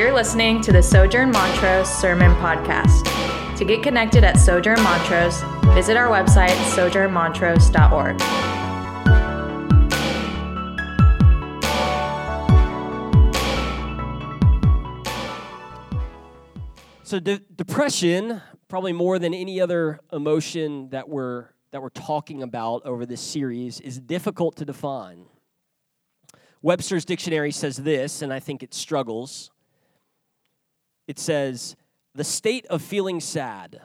You're listening to the Sojourn Montrose Sermon Podcast. To get connected at Sojourn Montrose, visit our website, sojournmontrose.org. So de- depression, probably more than any other emotion that we're that we're talking about over this series, is difficult to define. Webster's dictionary says this, and I think it struggles. It says, the state of feeling sad.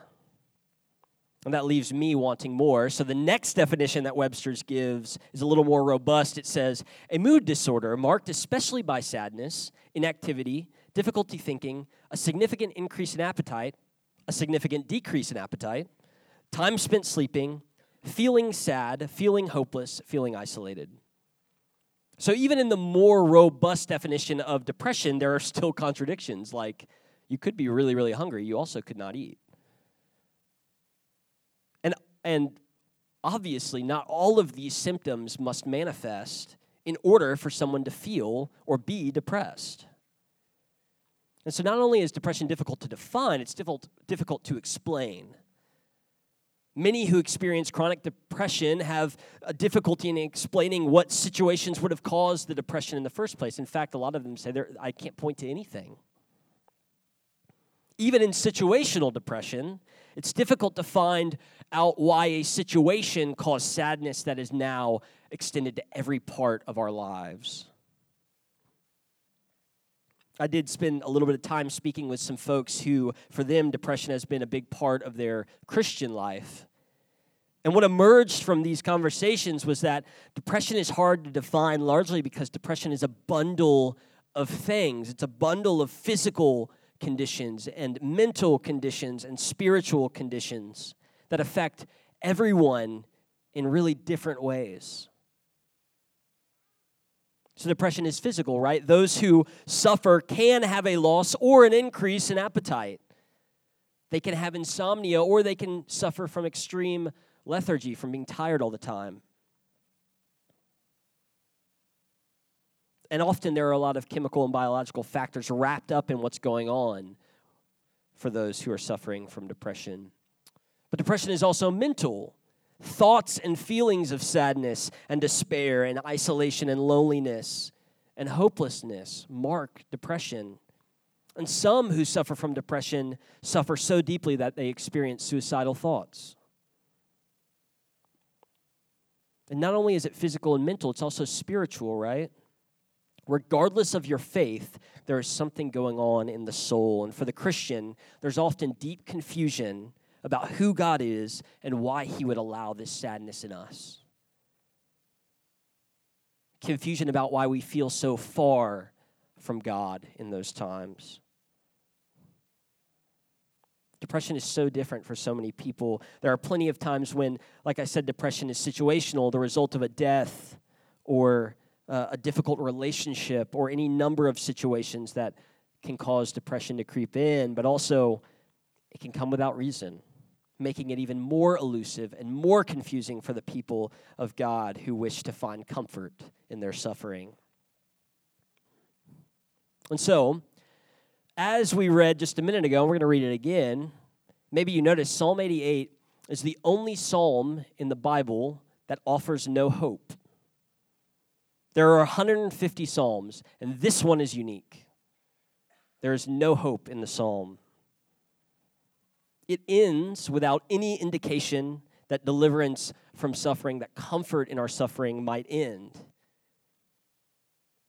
And that leaves me wanting more. So the next definition that Webster's gives is a little more robust. It says, a mood disorder marked especially by sadness, inactivity, difficulty thinking, a significant increase in appetite, a significant decrease in appetite, time spent sleeping, feeling sad, feeling hopeless, feeling isolated. So, even in the more robust definition of depression, there are still contradictions. Like, you could be really, really hungry, you also could not eat. And, and obviously, not all of these symptoms must manifest in order for someone to feel or be depressed. And so, not only is depression difficult to define, it's difficult, difficult to explain. Many who experience chronic depression have a difficulty in explaining what situations would have caused the depression in the first place. In fact, a lot of them say, I can't point to anything. Even in situational depression, it's difficult to find out why a situation caused sadness that is now extended to every part of our lives. I did spend a little bit of time speaking with some folks who, for them, depression has been a big part of their Christian life. And what emerged from these conversations was that depression is hard to define largely because depression is a bundle of things. It's a bundle of physical conditions and mental conditions and spiritual conditions that affect everyone in really different ways. So, depression is physical, right? Those who suffer can have a loss or an increase in appetite. They can have insomnia or they can suffer from extreme lethargy, from being tired all the time. And often there are a lot of chemical and biological factors wrapped up in what's going on for those who are suffering from depression. But depression is also mental. Thoughts and feelings of sadness and despair and isolation and loneliness and hopelessness mark depression. And some who suffer from depression suffer so deeply that they experience suicidal thoughts. And not only is it physical and mental, it's also spiritual, right? Regardless of your faith, there is something going on in the soul. And for the Christian, there's often deep confusion about who God is and why He would allow this sadness in us. Confusion about why we feel so far from God in those times. Depression is so different for so many people. There are plenty of times when, like I said, depression is situational, the result of a death or uh, a difficult relationship or any number of situations that can cause depression to creep in, but also it can come without reason making it even more elusive and more confusing for the people of God who wish to find comfort in their suffering. And so, as we read just a minute ago, we're going to read it again. Maybe you notice Psalm 88 is the only psalm in the Bible that offers no hope. There are 150 psalms, and this one is unique. There is no hope in the psalm it ends without any indication that deliverance from suffering, that comfort in our suffering might end.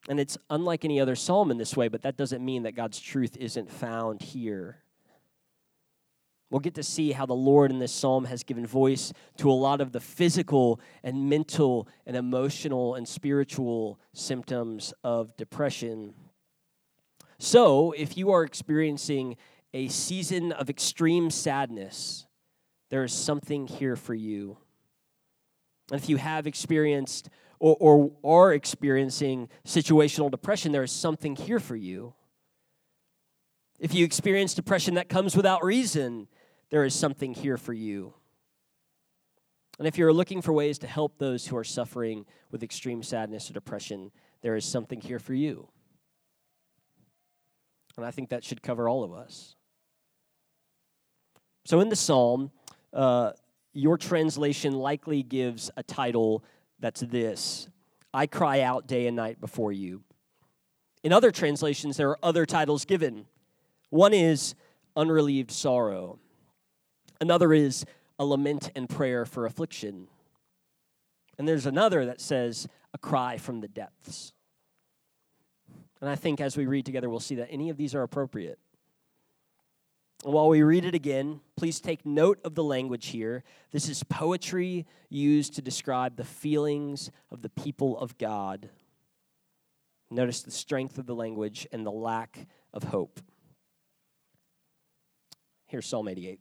And it's unlike any other psalm in this way, but that doesn't mean that God's truth isn't found here. We'll get to see how the Lord in this psalm has given voice to a lot of the physical and mental and emotional and spiritual symptoms of depression. So, if you are experiencing a season of extreme sadness, there is something here for you. And if you have experienced or, or are experiencing situational depression, there is something here for you. If you experience depression that comes without reason, there is something here for you. And if you're looking for ways to help those who are suffering with extreme sadness or depression, there is something here for you. And I think that should cover all of us. So in the psalm, uh, your translation likely gives a title that's this I cry out day and night before you. In other translations, there are other titles given. One is unrelieved sorrow, another is a lament and prayer for affliction. And there's another that says a cry from the depths. And I think as we read together, we'll see that any of these are appropriate. While we read it again, please take note of the language here. This is poetry used to describe the feelings of the people of God. Notice the strength of the language and the lack of hope. Here's Psalm 88.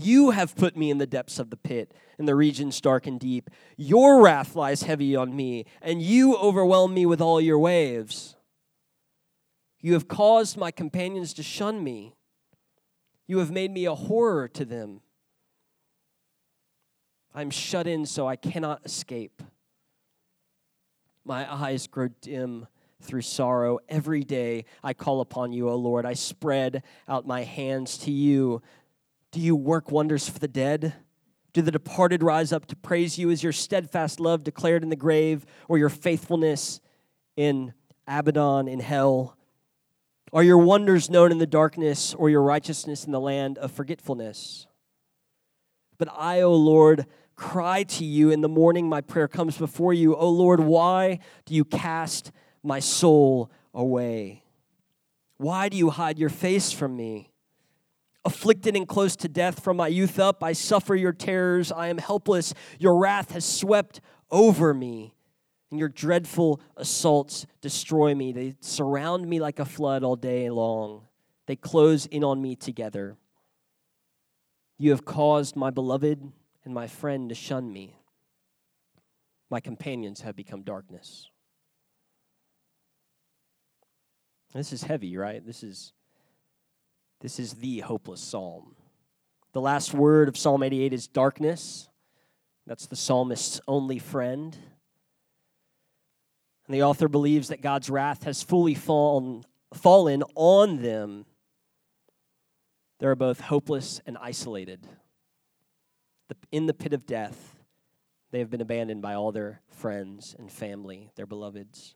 You have put me in the depths of the pit, in the regions dark and deep. Your wrath lies heavy on me, and you overwhelm me with all your waves. You have caused my companions to shun me. You have made me a horror to them. I'm shut in so I cannot escape. My eyes grow dim through sorrow. Every day I call upon you, O Lord. I spread out my hands to you. Do you work wonders for the dead? Do the departed rise up to praise you? Is your steadfast love declared in the grave, or your faithfulness in Abaddon in hell? Are your wonders known in the darkness, or your righteousness in the land of forgetfulness? But I, O Lord, cry to you in the morning. My prayer comes before you. O Lord, why do you cast my soul away? Why do you hide your face from me? Afflicted and close to death from my youth up. I suffer your terrors. I am helpless. Your wrath has swept over me, and your dreadful assaults destroy me. They surround me like a flood all day long, they close in on me together. You have caused my beloved and my friend to shun me. My companions have become darkness. This is heavy, right? This is this is the hopeless psalm. The last word of Psalm 88 is darkness. That's the psalmist's only friend. And the author believes that God's wrath has fully fallen, fallen on them. They are both hopeless and isolated. In the pit of death, they have been abandoned by all their friends and family, their beloveds.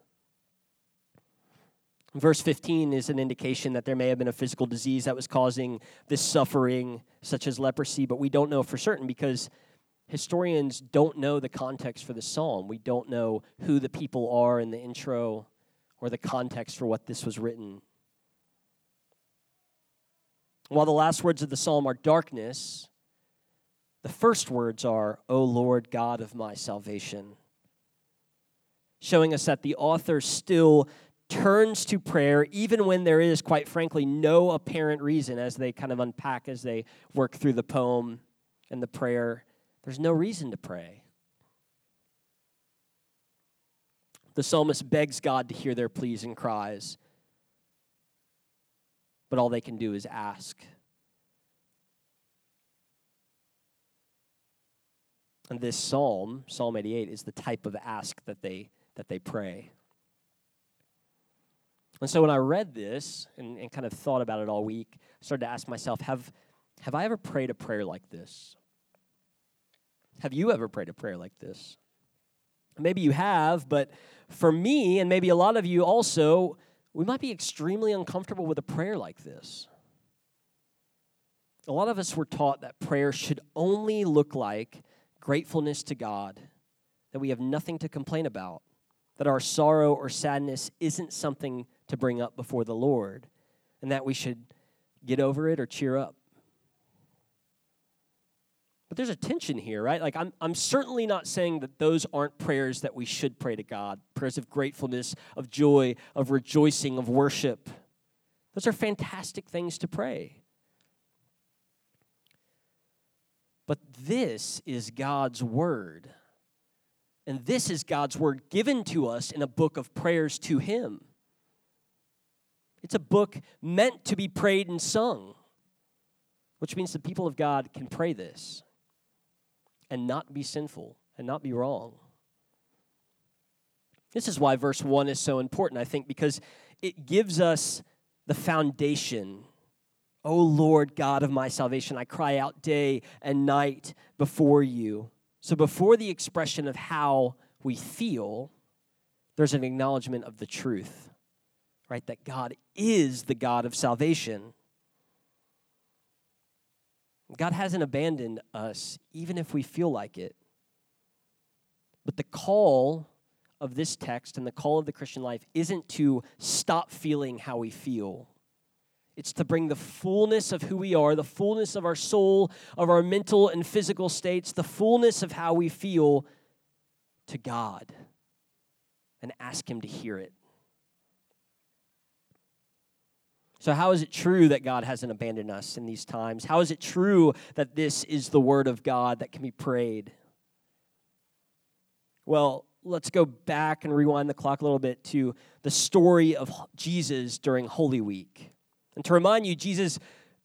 Verse 15 is an indication that there may have been a physical disease that was causing this suffering, such as leprosy, but we don't know for certain because historians don't know the context for the psalm. We don't know who the people are in the intro or the context for what this was written. While the last words of the psalm are darkness, the first words are, O Lord God of my salvation showing us that the author still turns to prayer even when there is, quite frankly, no apparent reason as they kind of unpack, as they work through the poem and the prayer. There's no reason to pray. The psalmist begs God to hear their pleas and cries, but all they can do is ask. And this psalm, Psalm 88, is the type of ask that they, that they pray. And so when I read this and, and kind of thought about it all week, I started to ask myself, have, have I ever prayed a prayer like this? Have you ever prayed a prayer like this? Maybe you have, but for me, and maybe a lot of you also, we might be extremely uncomfortable with a prayer like this. A lot of us were taught that prayer should only look like gratefulness to God, that we have nothing to complain about, that our sorrow or sadness isn't something to bring up before the Lord, and that we should get over it or cheer up. But there's a tension here, right? Like, I'm, I'm certainly not saying that those aren't prayers that we should pray to God prayers of gratefulness, of joy, of rejoicing, of worship. Those are fantastic things to pray. But this is God's word. And this is God's word given to us in a book of prayers to Him. It's a book meant to be prayed and sung, which means the people of God can pray this and not be sinful and not be wrong. This is why verse 1 is so important, I think, because it gives us the foundation. O Lord God of my salvation, I cry out day and night before you. So, before the expression of how we feel, there's an acknowledgement of the truth, right? That God is the God of salvation. God hasn't abandoned us, even if we feel like it. But the call of this text and the call of the Christian life isn't to stop feeling how we feel. It's to bring the fullness of who we are, the fullness of our soul, of our mental and physical states, the fullness of how we feel to God and ask Him to hear it. So, how is it true that God hasn't abandoned us in these times? How is it true that this is the Word of God that can be prayed? Well, let's go back and rewind the clock a little bit to the story of Jesus during Holy Week. And to remind you, Jesus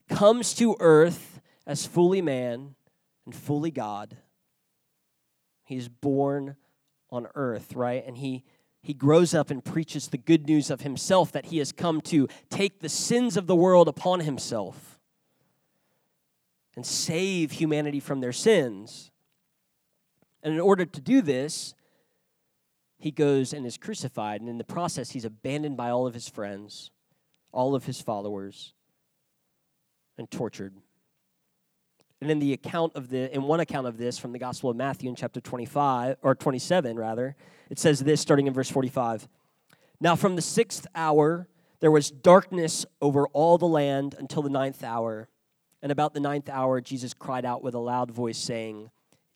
comes to earth as fully man and fully God. He's born on earth, right? And he he grows up and preaches the good news of himself that he has come to take the sins of the world upon himself and save humanity from their sins. And in order to do this, he goes and is crucified. And in the process, he's abandoned by all of his friends, all of his followers, and tortured. And in the account of the in one account of this from the Gospel of Matthew in chapter 25 or 27 rather, it says this starting in verse 45. Now from the 6th hour there was darkness over all the land until the ninth hour. And about the ninth hour Jesus cried out with a loud voice saying,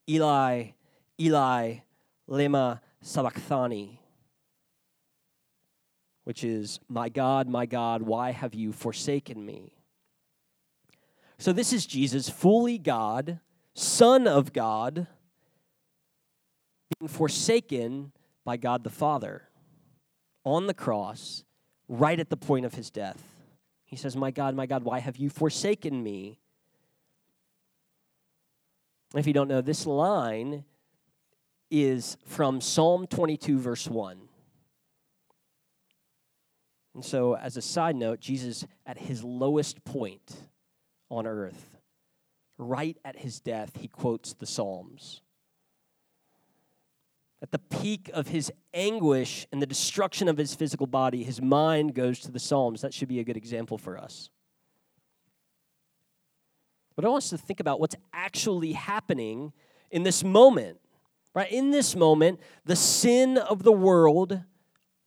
Eli, Eli, lema sabachthani, which is, My God, my God, why have you forsaken me? So this is Jesus, fully God, Son of God, being forsaken by God the Father on the cross, right at the point of his death. He says, My God, my God, why have you forsaken me? If you don't know, this line is from Psalm 22, verse 1. And so, as a side note, Jesus, at his lowest point on earth, right at his death, he quotes the Psalms. At the peak of his anguish and the destruction of his physical body, his mind goes to the Psalms. That should be a good example for us. But I want us to think about what's actually happening in this moment. Right? In this moment, the sin of the world,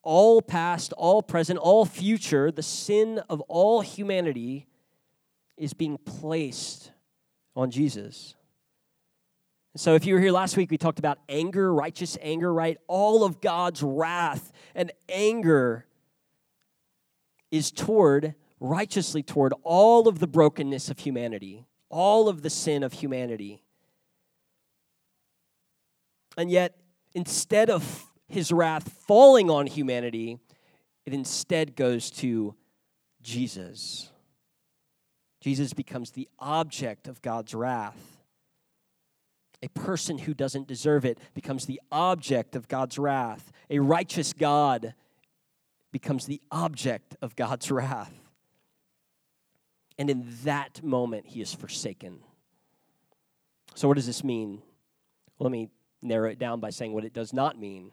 all past, all present, all future, the sin of all humanity is being placed on Jesus. So, if you were here last week, we talked about anger, righteous anger, right? All of God's wrath and anger is toward, righteously toward, all of the brokenness of humanity, all of the sin of humanity. And yet, instead of his wrath falling on humanity, it instead goes to Jesus. Jesus becomes the object of God's wrath. A person who doesn't deserve it becomes the object of God's wrath. A righteous God becomes the object of God's wrath. And in that moment, he is forsaken. So, what does this mean? Well, let me narrow it down by saying what it does not mean.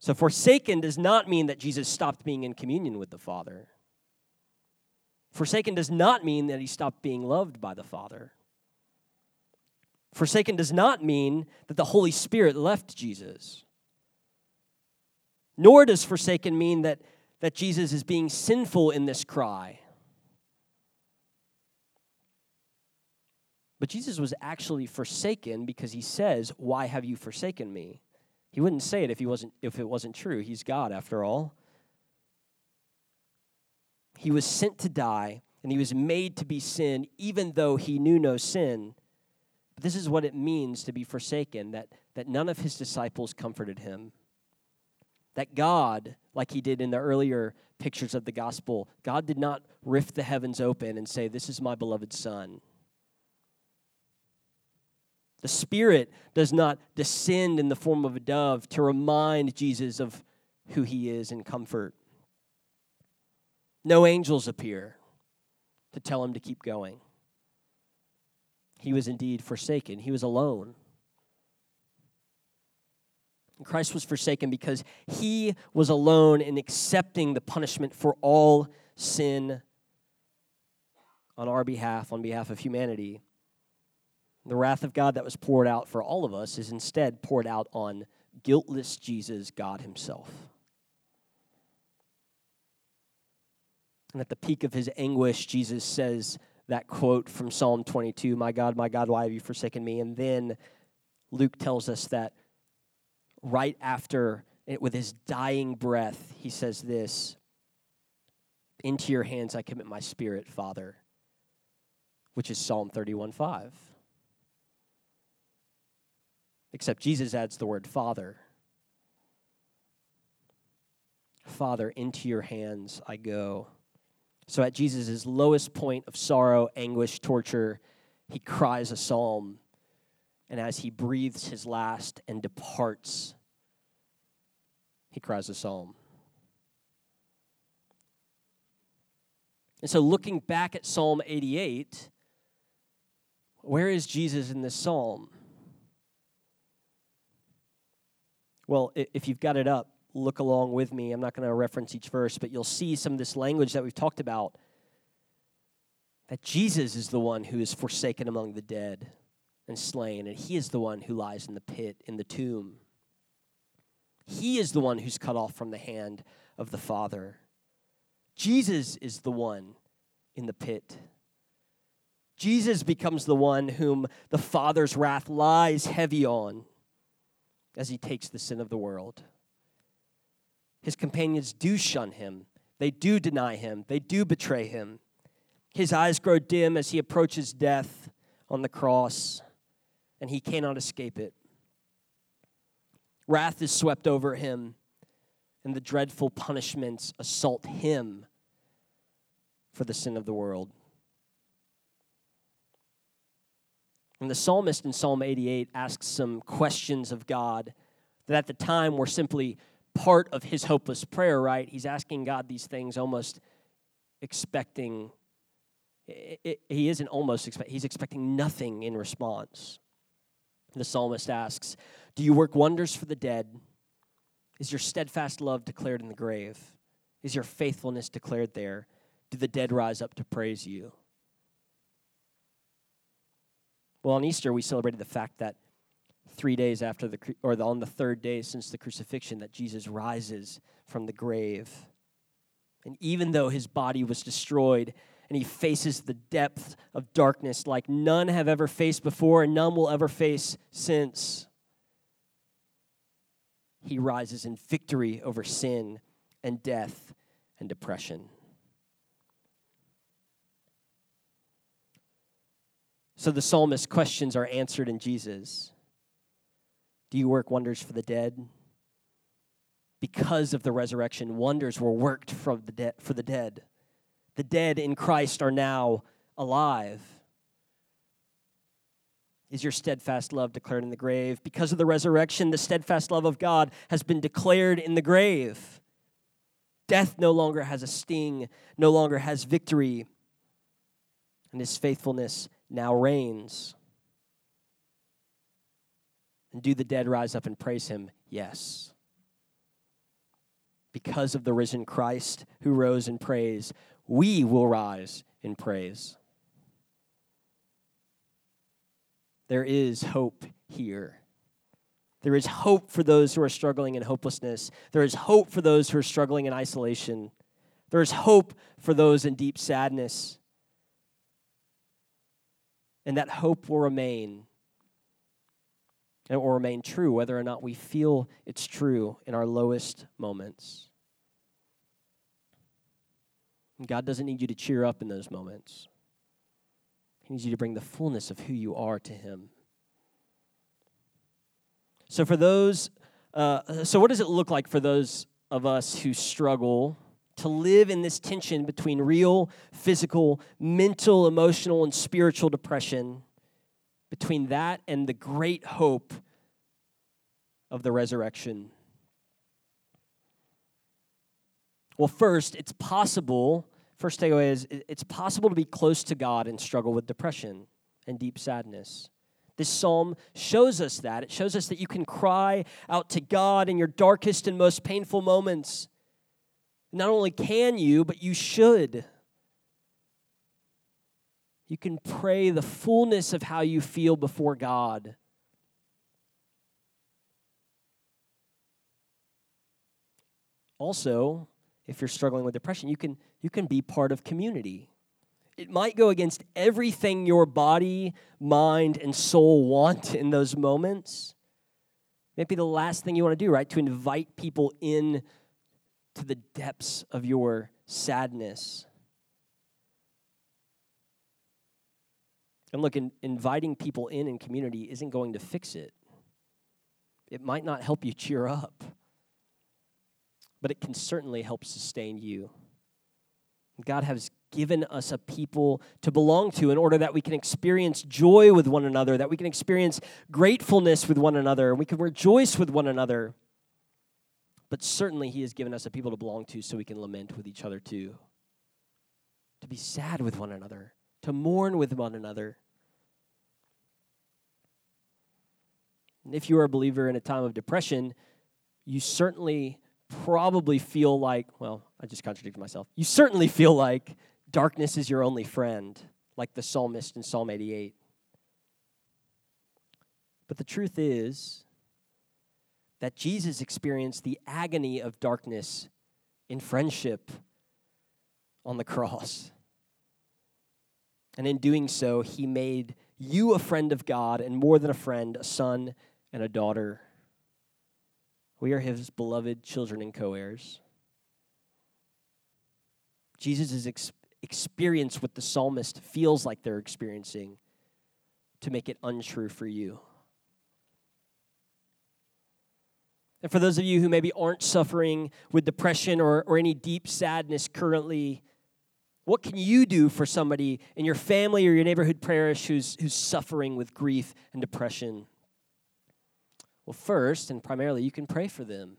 So, forsaken does not mean that Jesus stopped being in communion with the Father. Forsaken does not mean that he stopped being loved by the Father. Forsaken does not mean that the Holy Spirit left Jesus. Nor does forsaken mean that, that Jesus is being sinful in this cry. But Jesus was actually forsaken because he says, "Why have you forsaken me?" He wouldn't say it if he wasn't if it wasn't true. He's God after all. He was sent to die, and he was made to be sin, even though he knew no sin. But this is what it means to be forsaken that, that none of his disciples comforted him. That God, like he did in the earlier pictures of the gospel, God did not rift the heavens open and say, This is my beloved Son. The Spirit does not descend in the form of a dove to remind Jesus of who he is in comfort. No angels appear to tell him to keep going. He was indeed forsaken, he was alone. And Christ was forsaken because he was alone in accepting the punishment for all sin on our behalf, on behalf of humanity. The wrath of God that was poured out for all of us is instead poured out on guiltless Jesus, God Himself. And at the peak of his anguish, Jesus says that quote from Psalm 22 My God, my God, why have you forsaken me? And then Luke tells us that right after, with his dying breath, he says this Into your hands I commit my spirit, Father, which is Psalm 31 5. Except Jesus adds the word Father. Father, into your hands I go. So at Jesus' lowest point of sorrow, anguish, torture, he cries a psalm. And as he breathes his last and departs, he cries a psalm. And so, looking back at Psalm 88, where is Jesus in this psalm? Well, if you've got it up, look along with me. I'm not going to reference each verse, but you'll see some of this language that we've talked about. That Jesus is the one who is forsaken among the dead and slain, and he is the one who lies in the pit, in the tomb. He is the one who's cut off from the hand of the Father. Jesus is the one in the pit. Jesus becomes the one whom the Father's wrath lies heavy on as he takes the sin of the world. His companions do shun him, they do deny him, they do betray him. His eyes grow dim as he approaches death on the cross, and he cannot escape it. Wrath is swept over him, and the dreadful punishments assault him for the sin of the world. And the psalmist in Psalm 88 asks some questions of God that at the time were simply part of his hopeless prayer, right? He's asking God these things almost expecting, he isn't almost expecting, he's expecting nothing in response. The psalmist asks, Do you work wonders for the dead? Is your steadfast love declared in the grave? Is your faithfulness declared there? Do the dead rise up to praise you? Well, on Easter, we celebrated the fact that three days after the, or the, on the third day since the crucifixion, that Jesus rises from the grave. And even though his body was destroyed and he faces the depth of darkness like none have ever faced before and none will ever face since, he rises in victory over sin and death and depression. So the psalmist's questions are answered in Jesus. Do you work wonders for the dead? Because of the resurrection, wonders were worked for the, de- for the dead. The dead in Christ are now alive. Is your steadfast love declared in the grave? Because of the resurrection, the steadfast love of God has been declared in the grave. Death no longer has a sting, no longer has victory, and his faithfulness now reigns. And do the dead rise up and praise him? Yes. Because of the risen Christ who rose in praise, we will rise in praise. There is hope here. There is hope for those who are struggling in hopelessness. There is hope for those who are struggling in isolation. There is hope for those in deep sadness. And that hope will remain and it will remain true whether or not we feel it's true in our lowest moments. And God doesn't need you to cheer up in those moments. He needs you to bring the fullness of who you are to Him. So, for those, uh, so what does it look like for those of us who struggle to live in this tension between real, physical, mental, emotional, and spiritual depression, between that and the great hope of the resurrection? Well, first, it's possible, first takeaway is it's possible to be close to God and struggle with depression and deep sadness. This psalm shows us that. It shows us that you can cry out to God in your darkest and most painful moments. Not only can you, but you should. You can pray the fullness of how you feel before God. Also, if you're struggling with depression, you can, you can be part of community. It might go against everything your body, mind, and soul want in those moments. Maybe the last thing you want to do, right? To invite people in to the depths of your sadness. And look, in, inviting people in in community isn't going to fix it. It might not help you cheer up but it can certainly help sustain you. God has given us a people to belong to in order that we can experience joy with one another, that we can experience gratefulness with one another, and we can rejoice with one another. But certainly, He has given us a people to belong to so we can lament with each other too, to be sad with one another, to mourn with one another. And if you are a believer in a time of depression, you certainly probably feel like, well, I just contradicted myself. You certainly feel like darkness is your only friend, like the psalmist in Psalm 88. But the truth is that Jesus experienced the agony of darkness in friendship on the cross. And in doing so, he made you a friend of God, and more than a friend, a son and a daughter. We are his beloved children and co heirs. Jesus ex- experienced what the psalmist feels like they're experiencing to make it untrue for you. And for those of you who maybe aren't suffering with depression or, or any deep sadness currently, what can you do for somebody in your family or your neighborhood parish who's, who's suffering with grief and depression? Well, first and primarily, you can pray for them.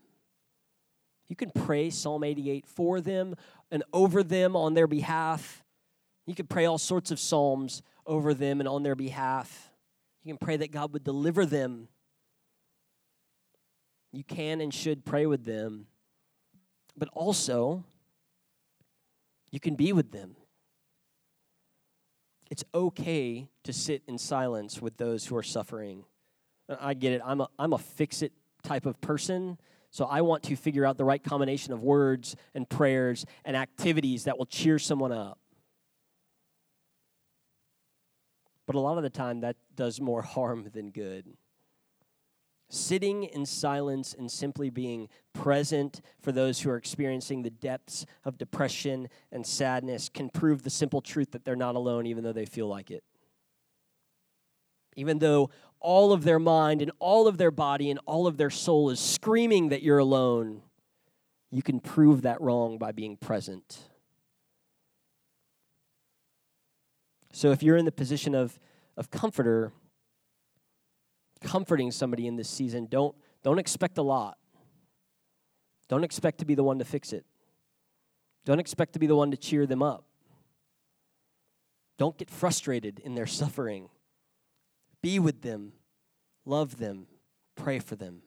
You can pray Psalm 88 for them and over them on their behalf. You can pray all sorts of Psalms over them and on their behalf. You can pray that God would deliver them. You can and should pray with them. But also, you can be with them. It's okay to sit in silence with those who are suffering. I get it. I'm a, I'm a fix it type of person. So I want to figure out the right combination of words and prayers and activities that will cheer someone up. But a lot of the time, that does more harm than good. Sitting in silence and simply being present for those who are experiencing the depths of depression and sadness can prove the simple truth that they're not alone, even though they feel like it. Even though all of their mind and all of their body and all of their soul is screaming that you're alone, you can prove that wrong by being present. So if you're in the position of, of comforter, comforting somebody in this season, don't, don't expect a lot. Don't expect to be the one to fix it. Don't expect to be the one to cheer them up. Don't get frustrated in their suffering. Be with them, love them, pray for them.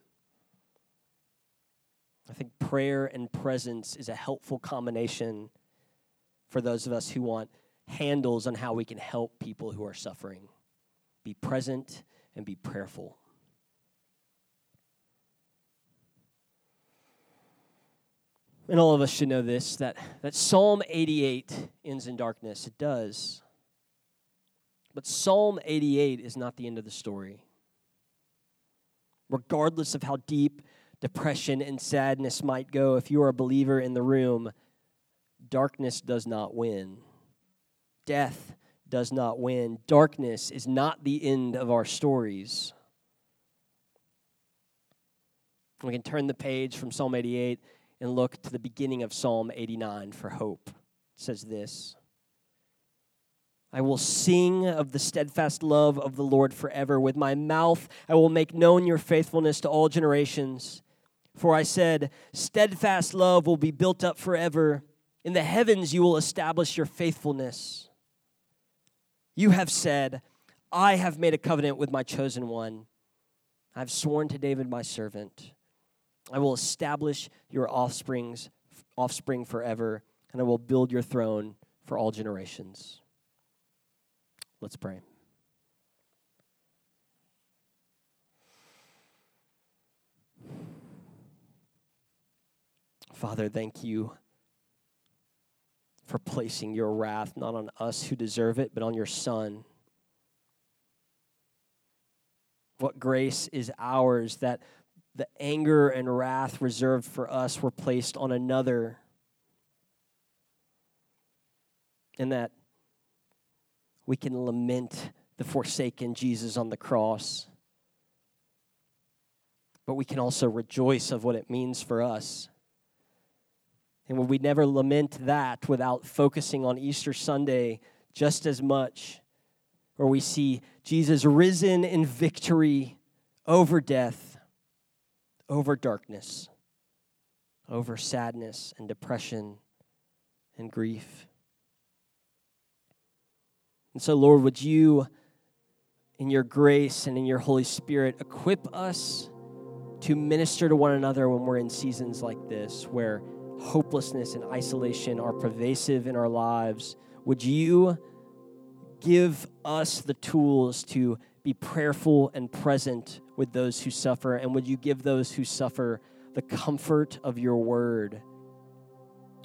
I think prayer and presence is a helpful combination for those of us who want handles on how we can help people who are suffering. Be present and be prayerful. And all of us should know this that, that Psalm 88 ends in darkness. It does. But Psalm 88 is not the end of the story. Regardless of how deep depression and sadness might go, if you are a believer in the room, darkness does not win. Death does not win. Darkness is not the end of our stories. We can turn the page from Psalm 88 and look to the beginning of Psalm 89 for hope. It says this I will sing of the steadfast love of the Lord forever. With my mouth, I will make known your faithfulness to all generations. For I said, Steadfast love will be built up forever. In the heavens, you will establish your faithfulness. You have said, I have made a covenant with my chosen one. I've sworn to David, my servant. I will establish your offsprings, offspring forever, and I will build your throne for all generations. Let's pray. Father, thank you for placing your wrath not on us who deserve it, but on your Son. What grace is ours that the anger and wrath reserved for us were placed on another. And that we can lament the forsaken Jesus on the cross. But we can also rejoice of what it means for us. And when we never lament that without focusing on Easter Sunday just as much, where we see Jesus risen in victory over death, over darkness, over sadness and depression and grief. And so, Lord, would you, in your grace and in your Holy Spirit, equip us to minister to one another when we're in seasons like this, where hopelessness and isolation are pervasive in our lives. Would you give us the tools to be prayerful and present with those who suffer? And would you give those who suffer the comfort of your word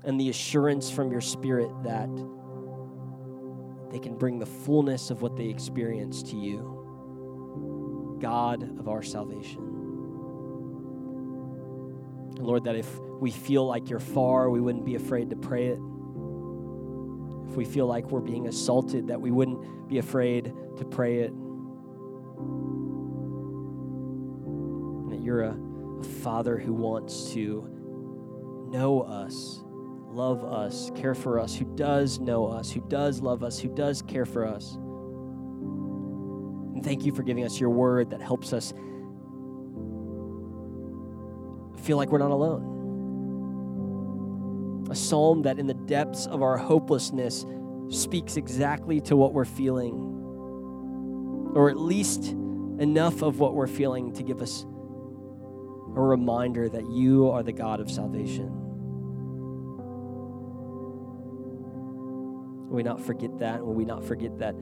and the assurance from your spirit that they can bring the fullness of what they experience to you, God of our salvation? And Lord, that if we feel like you're far, we wouldn't be afraid to pray it. If we feel like we're being assaulted, that we wouldn't be afraid to pray it. That you're a, a father who wants to know us, love us, care for us, who does know us, who does love us, who does care for us. And thank you for giving us your word that helps us feel like we're not alone. A psalm that, in the depths of our hopelessness, speaks exactly to what we're feeling, or at least enough of what we're feeling to give us a reminder that you are the God of salvation. Will we not forget that? Will we not forget that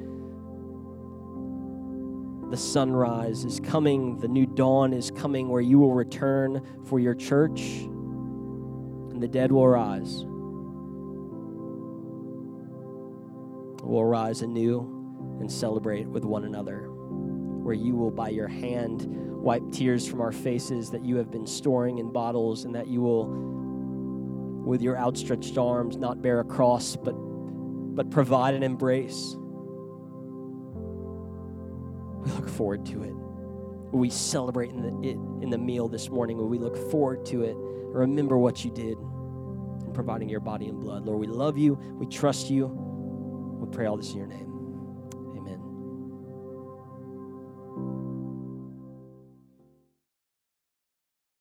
the sunrise is coming, the new dawn is coming, where you will return for your church, and the dead will rise. We'll rise anew and celebrate with one another, where you will, by your hand, wipe tears from our faces that you have been storing in bottles, and that you will, with your outstretched arms, not bear a cross, but, but provide an embrace we look forward to it. we celebrate in the, it, in the meal this morning, we look forward to it, remember what you did providing your body and blood. Lord, we love you. We trust you. We pray all this in your name.